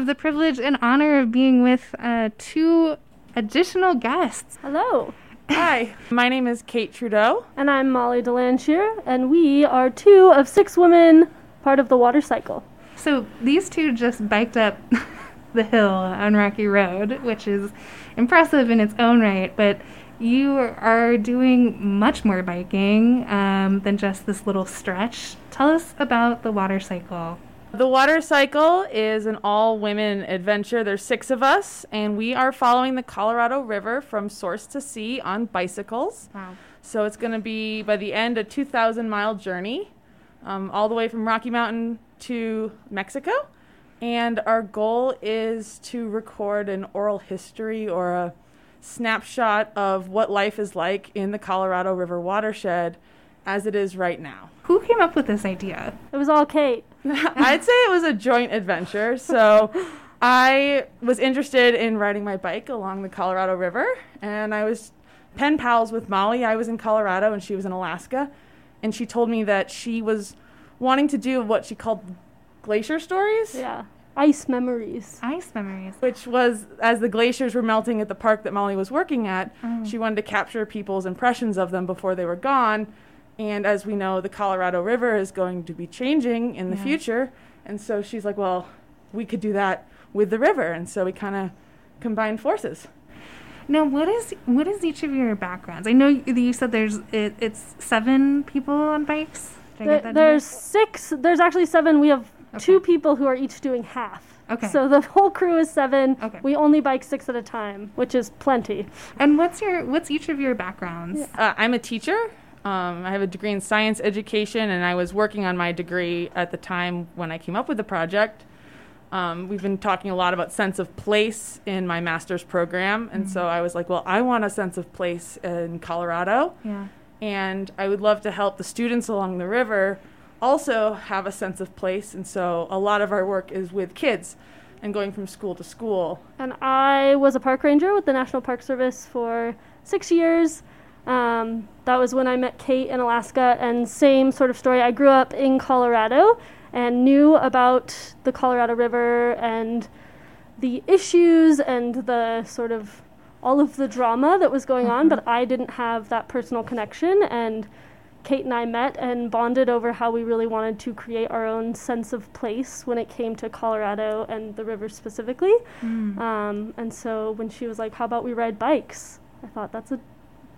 have the privilege and honor of being with uh, two additional guests. Hello. Hi, my name is Kate Trudeau. And I'm Molly Delanchier, and we are two of six women part of the water cycle. So these two just biked up the hill on Rocky Road, which is impressive in its own right, but you are doing much more biking um, than just this little stretch. Tell us about the water cycle. The water cycle is an all women adventure. There's six of us, and we are following the Colorado River from source to sea on bicycles. Wow. So it's going to be, by the end, a 2,000 mile journey, um, all the way from Rocky Mountain to Mexico. And our goal is to record an oral history or a snapshot of what life is like in the Colorado River watershed as it is right now. Who came up with this idea? It was all Kate. I'd say it was a joint adventure. So I was interested in riding my bike along the Colorado River, and I was pen pals with Molly. I was in Colorado and she was in Alaska, and she told me that she was wanting to do what she called glacier stories. Yeah. Ice memories. Ice memories. Which was as the glaciers were melting at the park that Molly was working at, Oh. she wanted to capture people's impressions of them before they were gone. And as we know, the Colorado River is going to be changing in the Yeah. future. And so she's like, well, we could do that with the river. And so we kind of combined forces. Now, what is what is each of your backgrounds? I know you, you said there's it, it's seven people on bikes. Did I get that number? there's six, there's actually seven. We have two people who are each doing half. Okay. So the whole crew is seven. Okay. We only bike six at a time, which is plenty. and what's your what's each of your backgrounds? Uh, I'm a teacher. Um, I have a degree in science education, and I was working on my degree at the time when I came up with the project. Um, we've been talking a lot about sense of place in my master's program, and so I was like, well, I want a sense of place in Colorado, Yeah. and I would love to help the students along the river also have a sense of place. And so a lot of our work is with kids and going from school to school. And I was a park ranger with the National Park Service for six years. Um, that was when I met Kate in Alaska, and same sort of story. I grew up in Colorado and knew about the Colorado River and the issues and the sort of all of the drama that was going on, but I didn't have that personal connection. And Kate and I met and bonded over how we really wanted to create our own sense of place when it came to Colorado and the river specifically. Um, and so when she was like, How about we ride bikes? I thought that's a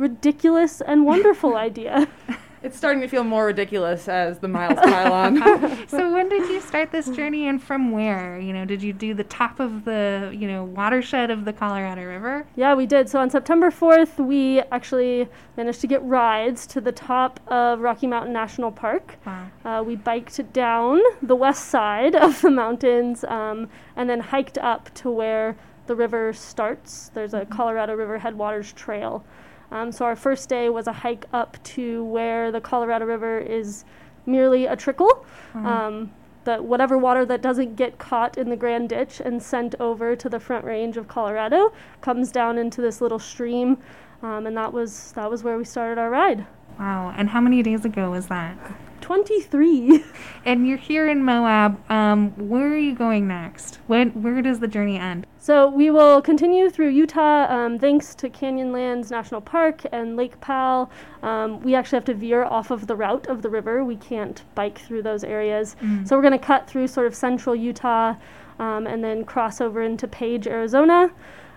ridiculous and wonderful idea. It's starting to feel more ridiculous as the miles pile on. So when did you start this journey, and from where? You know, did you do the top of the you know watershed of the Colorado River? Yeah, we did. So on September 4th, we actually managed to get rides to the top of Rocky Mountain National Park. Wow. Uh, we biked down the west side of the mountains um, and then hiked up to where the river starts. There's a Colorado River Headwaters Trail. Um, so our first day was a hike up to where the Colorado River is merely a trickle. Um, the whatever water that doesn't get caught in the Grand Ditch and sent over to the Front Range of Colorado comes down into this little stream, um, and that was that was where we started our ride. Wow. And how many days ago was that? 23. And you're here in Moab. Um, where are you going next? When, where does the journey end? So we will continue through Utah, um, thanks to Canyonlands National Park and Lake Powell. Um, we actually have to veer off of the route of the river. We can't bike through those areas. So we're going to cut through sort of central Utah um, and then cross over into Page, Arizona.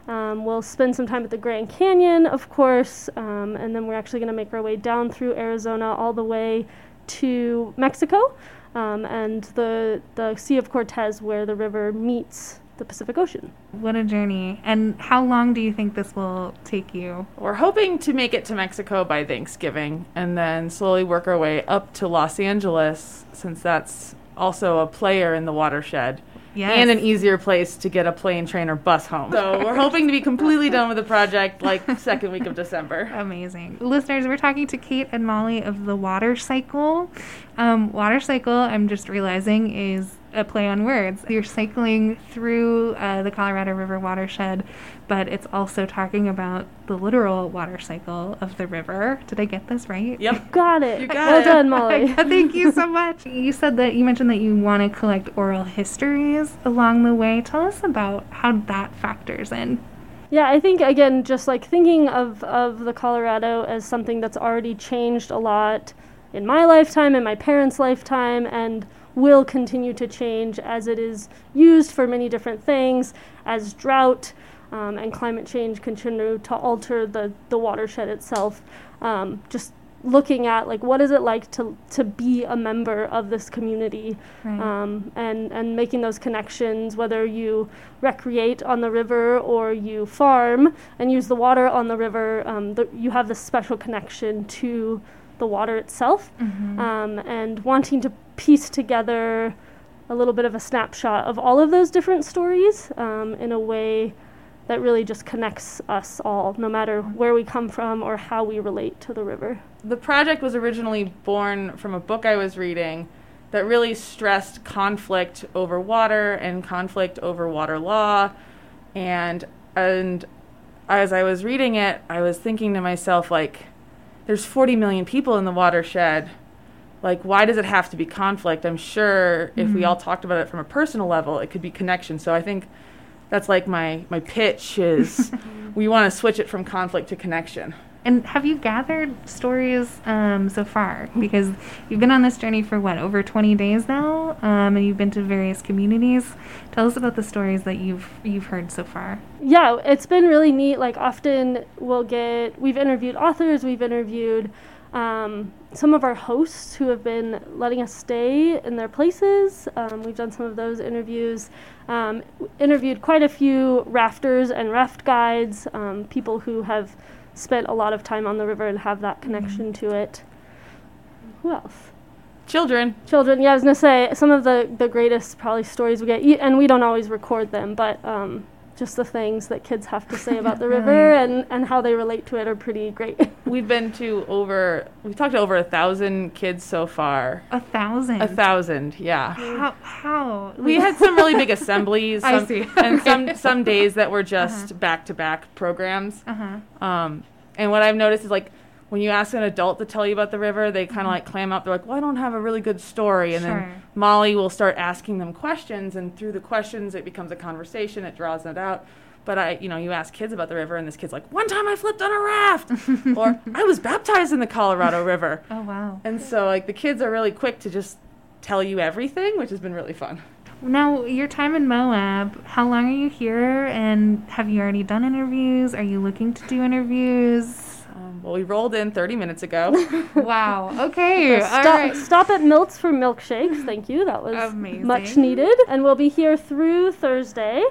Um, we'll spend some time at the Grand Canyon, of course, um, and then we're actually going to make our way down through Arizona all the way to Mexico um, and the, the Sea of Cortez, where the river meets the Pacific Ocean. What a journey. And how long do you think this will take you? We're hoping to make it to Mexico by Thanksgiving and then slowly work our way up to Los Angeles since that's also a player in the watershed. Yes. And an easier place to get a plane, train, or bus home. So we're hoping to be completely done with the project like second week of December. Amazing. Listeners, we're talking to Kate and Molly of the Water Cycle. Um, water Cycle, I'm just realizing, is a play on words. You're cycling through uh, the Colorado River watershed, but it's also talking about the literal water cycle of the river. Did I get this right? Yep. Got it. You got well it. done, Molly. Thank you so much. You said that you mentioned that you want to collect oral histories along the way. Tell us about how that factors in. Yeah, I think again, just like thinking of, of the Colorado as something that's already changed a lot in my lifetime, in my parents' lifetime, and will continue to change as it is used for many different things, as drought um, and climate change continue to alter the, the watershed itself. Um, just looking at like what is it like to to be a member of this community Right. um, and and making those connections whether you recreate on the river or you farm and use the water on the river um, the, you have this special connection to the water itself Mhm. um, and wanting to piece together a little bit of a snapshot of all of those different stories um, in a way that really just connects us all no matter where we come from or how we relate to the river The project was originally born from a book I was reading that really stressed conflict over water and conflict over water law. And and as I was reading it, I was thinking to myself like there's 40 million people in the watershed. Like why does it have to be conflict? I'm sure if we Mhm. all talked about it from a personal level, it could be connection. So I think that's like my my pitch is we want to switch it from conflict to connection. And have you gathered stories um, so far? Because you've been on this journey for what over 20 days now, um, and you've been to various communities. Tell us about the stories that you've you've heard so far. yeah, it's been really neat. Like often we'll get we've interviewed authors, we've interviewed um, some of our hosts who have been letting us stay in their places. Um, we've done some of those interviews. Um, interviewed quite a few rafters and raft guides, um, people who have spent a lot of time on the river and have that connection to it. Who else? Children, Children, yeah, I was gonna say some of the the greatest probably stories we get, and we don't always record them, but um, just the things that kids have to say about the river Right. and and how they relate to it are pretty great. We've been to over, we've talked to over a thousand kids so far. A thousand. A thousand, yeah. How? How? We had some really big assemblies. I see. And some, some days that were just back to back programs. Uh huh. Um, and what I've noticed is like when you ask an adult to tell you about the river, they kind of like clam up. They're like, well, I don't have a really good story. And Sure. then Molly will start asking them questions. And through the questions, it becomes a conversation. It draws it out. But I, you know, you ask kids about the river, and this kid's like, one time I flipped on a raft, or I was baptized in the Colorado River. Oh wow. And so, like, the kids are really quick to just tell you everything, which has been really fun. Now, your time in Moab, how long are you here and have you already done interviews? Are you looking to do interviews? Um, well, we rolled in 30 minutes ago. wow. Okay. So All stop, right. stop at Milts for milkshakes. Thank you. That was Amazing. much needed. And we'll be here through Thursday.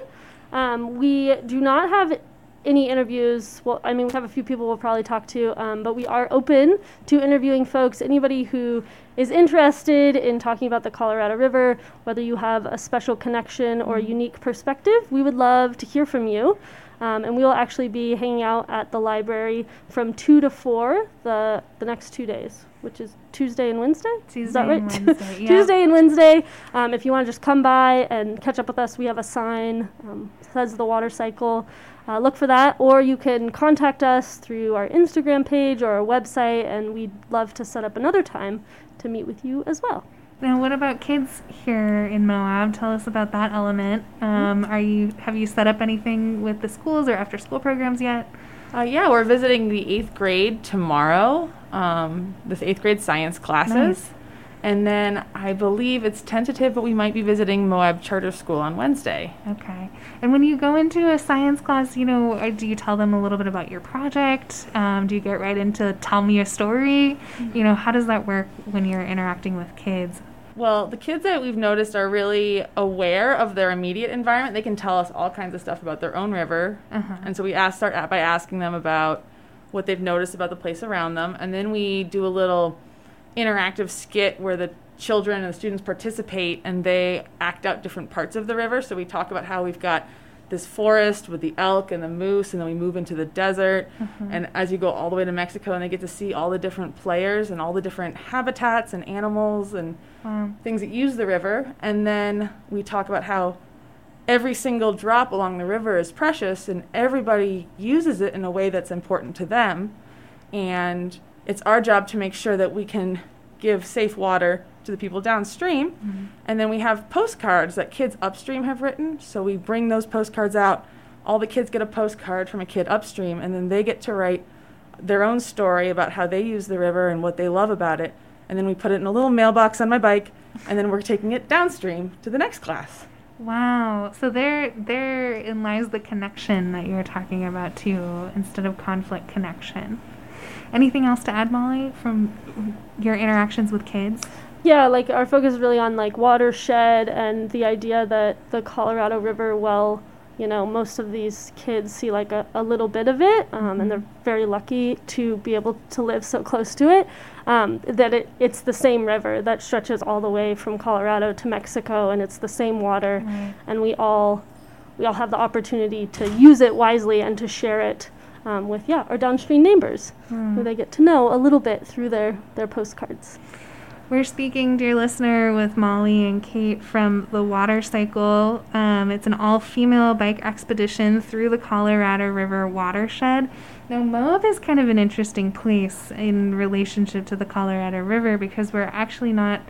Um, we do not have any interviews. Well, I mean, we have a few people we'll probably talk to, um, but we are open to interviewing folks. Anybody who is interested in talking about the Colorado River, whether you have a special connection or a unique perspective, we would love to hear from you. Um, and we will actually be hanging out at the library from 2 to 4 the, the next two days, which is Tuesday and Wednesday. is that right? and Wednesday, yeah. Tuesday and Wednesday. Um, if you want to just come by and catch up with us, we have a sign um, says the water cycle. Uh, look for that, or you can contact us through our Instagram page or our website, and we'd love to set up another time to meet with you as well. Now, what about kids here in Moab? Tell us about that element. Um, are you have you set up anything with the schools or after school programs yet? Uh, yeah, we're visiting the eighth grade tomorrow, um, this eighth grade science classes. Nice. And then I believe it's tentative, but we might be visiting Moab Charter School on Wednesday. Okay. And when you go into a science class, you know, uh, do you tell them a little bit about your project? Um, do you get right into tell me a story? You know, how does that work when you're interacting with kids? Well, the kids that we've noticed are really aware of their immediate environment. They can tell us all kinds of stuff about their own river. Uh-huh. And so we ask, start by asking them about what they've noticed about the place around them. And then we do a little interactive skit where the children and the students participate and they act out different parts of the river. So we talk about how we've got this forest with the elk and the moose, and then we move into the desert. Mm-hmm. And as you go all the way to Mexico, and they get to see all the different players and all the different habitats and animals and Wow. things that use the river. And then we talk about how every single drop along the river is precious and everybody uses it in a way that's important to them. And it's our job to make sure that we can give safe water to the people downstream. Mm-hmm. And then we have postcards that kids upstream have written. So we bring those postcards out. All the kids get a postcard from a kid upstream, and then they get to write their own story about how they use the river and what they love about it. And then we put it in a little mailbox on my bike, and then we're taking it downstream to the next class. Wow. So there therein lies the connection that you were talking about too, instead of conflict connection. Anything else to add, Molly, from your interactions with kids? Yeah, like our focus is really on like watershed and the idea that the Colorado River well, you know, most of these kids see like a, a little bit of it, um, and they're very lucky to be able to live so close to it. Um, that it, it's the same river that stretches all the way from Colorado to Mexico, and it's the same water, and we all we all have the opportunity to use it wisely and to share it um, with yeah our downstream neighbors, who they get to know a little bit through their their postcards. We're speaking, dear listener, with Molly and Kate from the Water Cycle. Um, it's an all female bike expedition through the Colorado River watershed. Now, Moab is kind of an interesting place in relationship to the Colorado River because we're actually not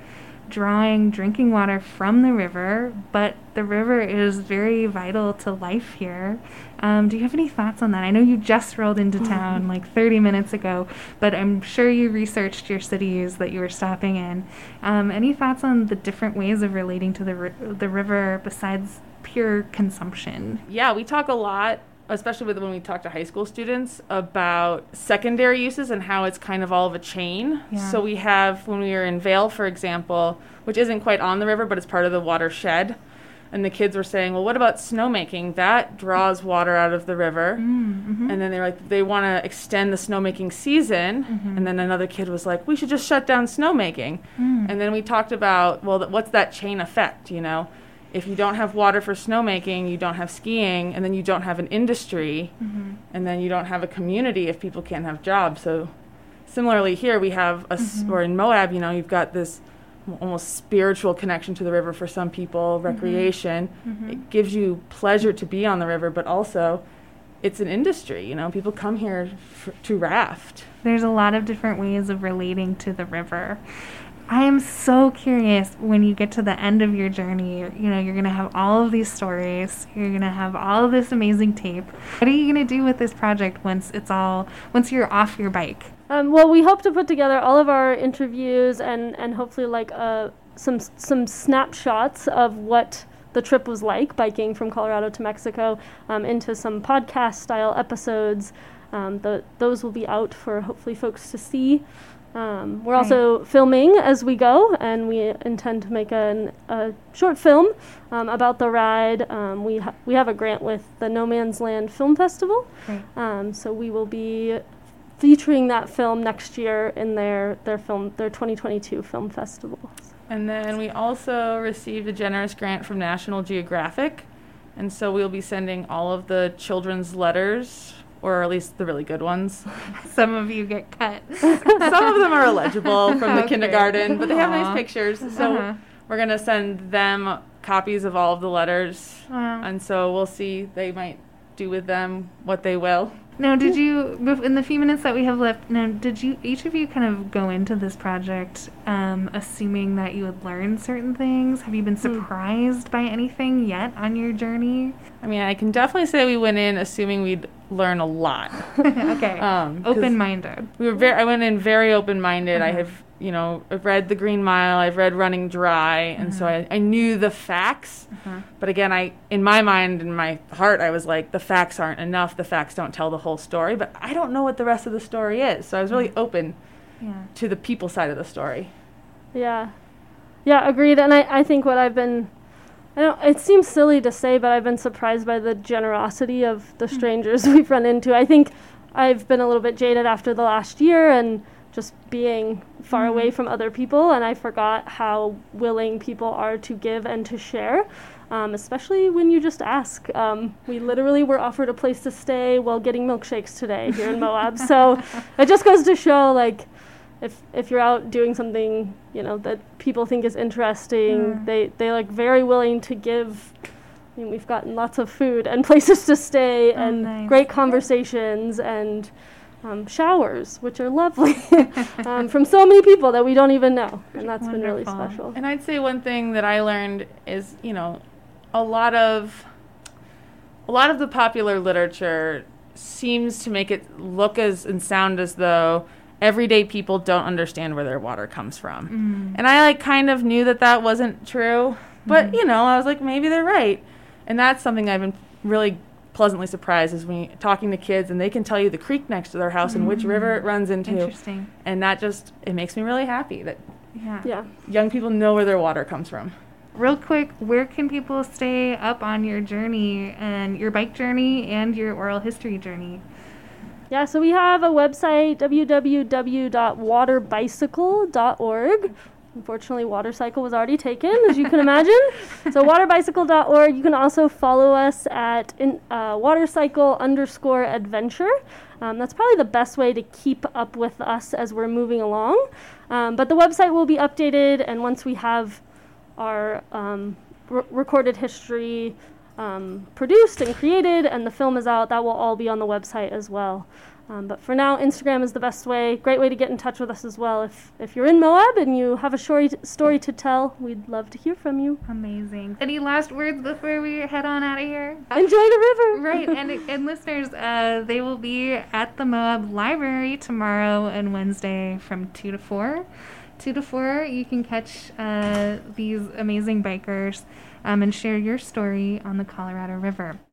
drawing drinking water from the river, but the river is very vital to life here. Um, do you have any thoughts on that? I know you just rolled into town like 30 minutes ago, but I'm sure you researched your cities that you were stopping in. Um, any thoughts on the different ways of relating to the, ri- the river besides pure consumption? Yeah, we talk a lot, especially with when we talk to high school students, about secondary uses and how it's kind of all of a chain. Yeah. So we have, when we were in Vail, for example, which isn't quite on the river, but it's part of the watershed. And the kids were saying, well, what about snowmaking? That draws water out of the river. Mm-hmm. And then they're like, they want to extend the snowmaking season. Mm-hmm. And then another kid was like, we should just shut down snowmaking. Mm. And then we talked about, well, th- what's that chain effect, you know? If you don't have water for snowmaking, you don't have skiing, and then you don't have an industry, Mm-hmm. and then you don't have a community if people can't have jobs. So, similarly, here we have, a, s or in Moab, you know, you've got this almost spiritual connection to the river for some people, mm-hmm. recreation. Mm-hmm. It gives you pleasure to be on the river, but also it's an industry. You know, people come here f- to raft. There's a lot of different ways of relating to the river. I am so curious when you get to the end of your journey. You know, you're going to have all of these stories. You're going to have all of this amazing tape. What are you going to do with this project once it's all once you're off your bike? Um, well, we hope to put together all of our interviews and, and hopefully like uh, some some snapshots of what the trip was like biking from Colorado to Mexico um, into some podcast style episodes. Um, the, those will be out for hopefully folks to see. Um, we're Right. also filming as we go, and we intend to make an, a short film um, about the ride. Um, we ha- we have a grant with the No Man's Land Film Festival, Right. um, so we will be featuring that film next year in their their film their 2022 film festival. And then we also received a generous grant from National Geographic. And so we'll be sending all of the children's letters, or at least the really good ones. Some of you get cut. Some of them are illegible from the Okay. kindergarten, but they have Aw. nice pictures. So Uh-huh. we're going to send them copies of all of the letters. Wow. And so we'll see. They might do with them what they will. Now, did you, in the few minutes that we have left, now, did you, each of you kind of go into this project um, assuming that you would learn certain things? Have you been surprised by anything yet on your journey? I mean, I can definitely say we went in assuming we'd learn a lot. okay. Um, Open minded. We were very. I went in very open minded. I Uh-huh. have, you know, I've read The Green Mile. I've read Running Dry, and so mm-hmm. I, I knew the facts. Uh-huh. But again, I, in my mind, in my heart, I was like, the facts aren't enough. The facts don't tell the whole story. But I don't know what the rest of the story is. So I was really mm. open Yeah. to the people side of the story. Yeah, yeah, agreed. And I, I think what I've been, I don't. It seems silly to say, but I've been surprised by the generosity of the mm. strangers we've run into. I think I've been a little bit jaded after the last year and just being far away from other people, and I forgot how willing people are to give and to share. um, especially when you just ask. Um, we literally were offered a place to stay while getting milkshakes today here in Moab. so it just goes to show, like, if if you're out doing something, you know, that people think is interesting, Mm. they they like very willing to give. I mean, we've gotten lots of food and places to stay Oh, and nice. great conversations and um, showers, which are lovely, um, from so many people that we don't even know, and that's been really special. And I'd say one thing that I learned is, you know, a lot of a lot of the popular literature seems to make it look as and sound as though everyday people don't understand where their water comes from. Mm. And I like kind of knew that that wasn't true, but Mhm. you know, I was like maybe they're right. And that's something I've been really pleasantly surprised is when you're talking to kids and they can tell you the creek next to their house and which river it mm. runs into. Interesting. And that just it makes me really happy that Yeah. Yeah. young people know where their water comes from. Real quick, where can people stay up on your journey and your bike journey and your oral history journey? Yeah, so we have a website, www.waterbicycle.org. Unfortunately, Watercycle was already taken, as you can imagine. So, waterbicycle.org. You can also follow us at in, uh, watercycle underscore adventure. Um, that's probably the best way to keep up with us as we're moving along. Um, but the website will be updated, and once we have our um, re- recorded history um, produced and created, and the film is out, that will all be on the website as well. Um, but for now, Instagram is the best way. Great way to get in touch with us as well. If if you're in Moab and you have a story story to tell, we'd love to hear from you. Amazing. Any last words before we head on out of here? Enjoy the river. right, and and listeners, uh, they will be at the Moab Library tomorrow and Wednesday from two to four. Two to four, you can catch uh, these amazing bikers um, and share your story on the Colorado River.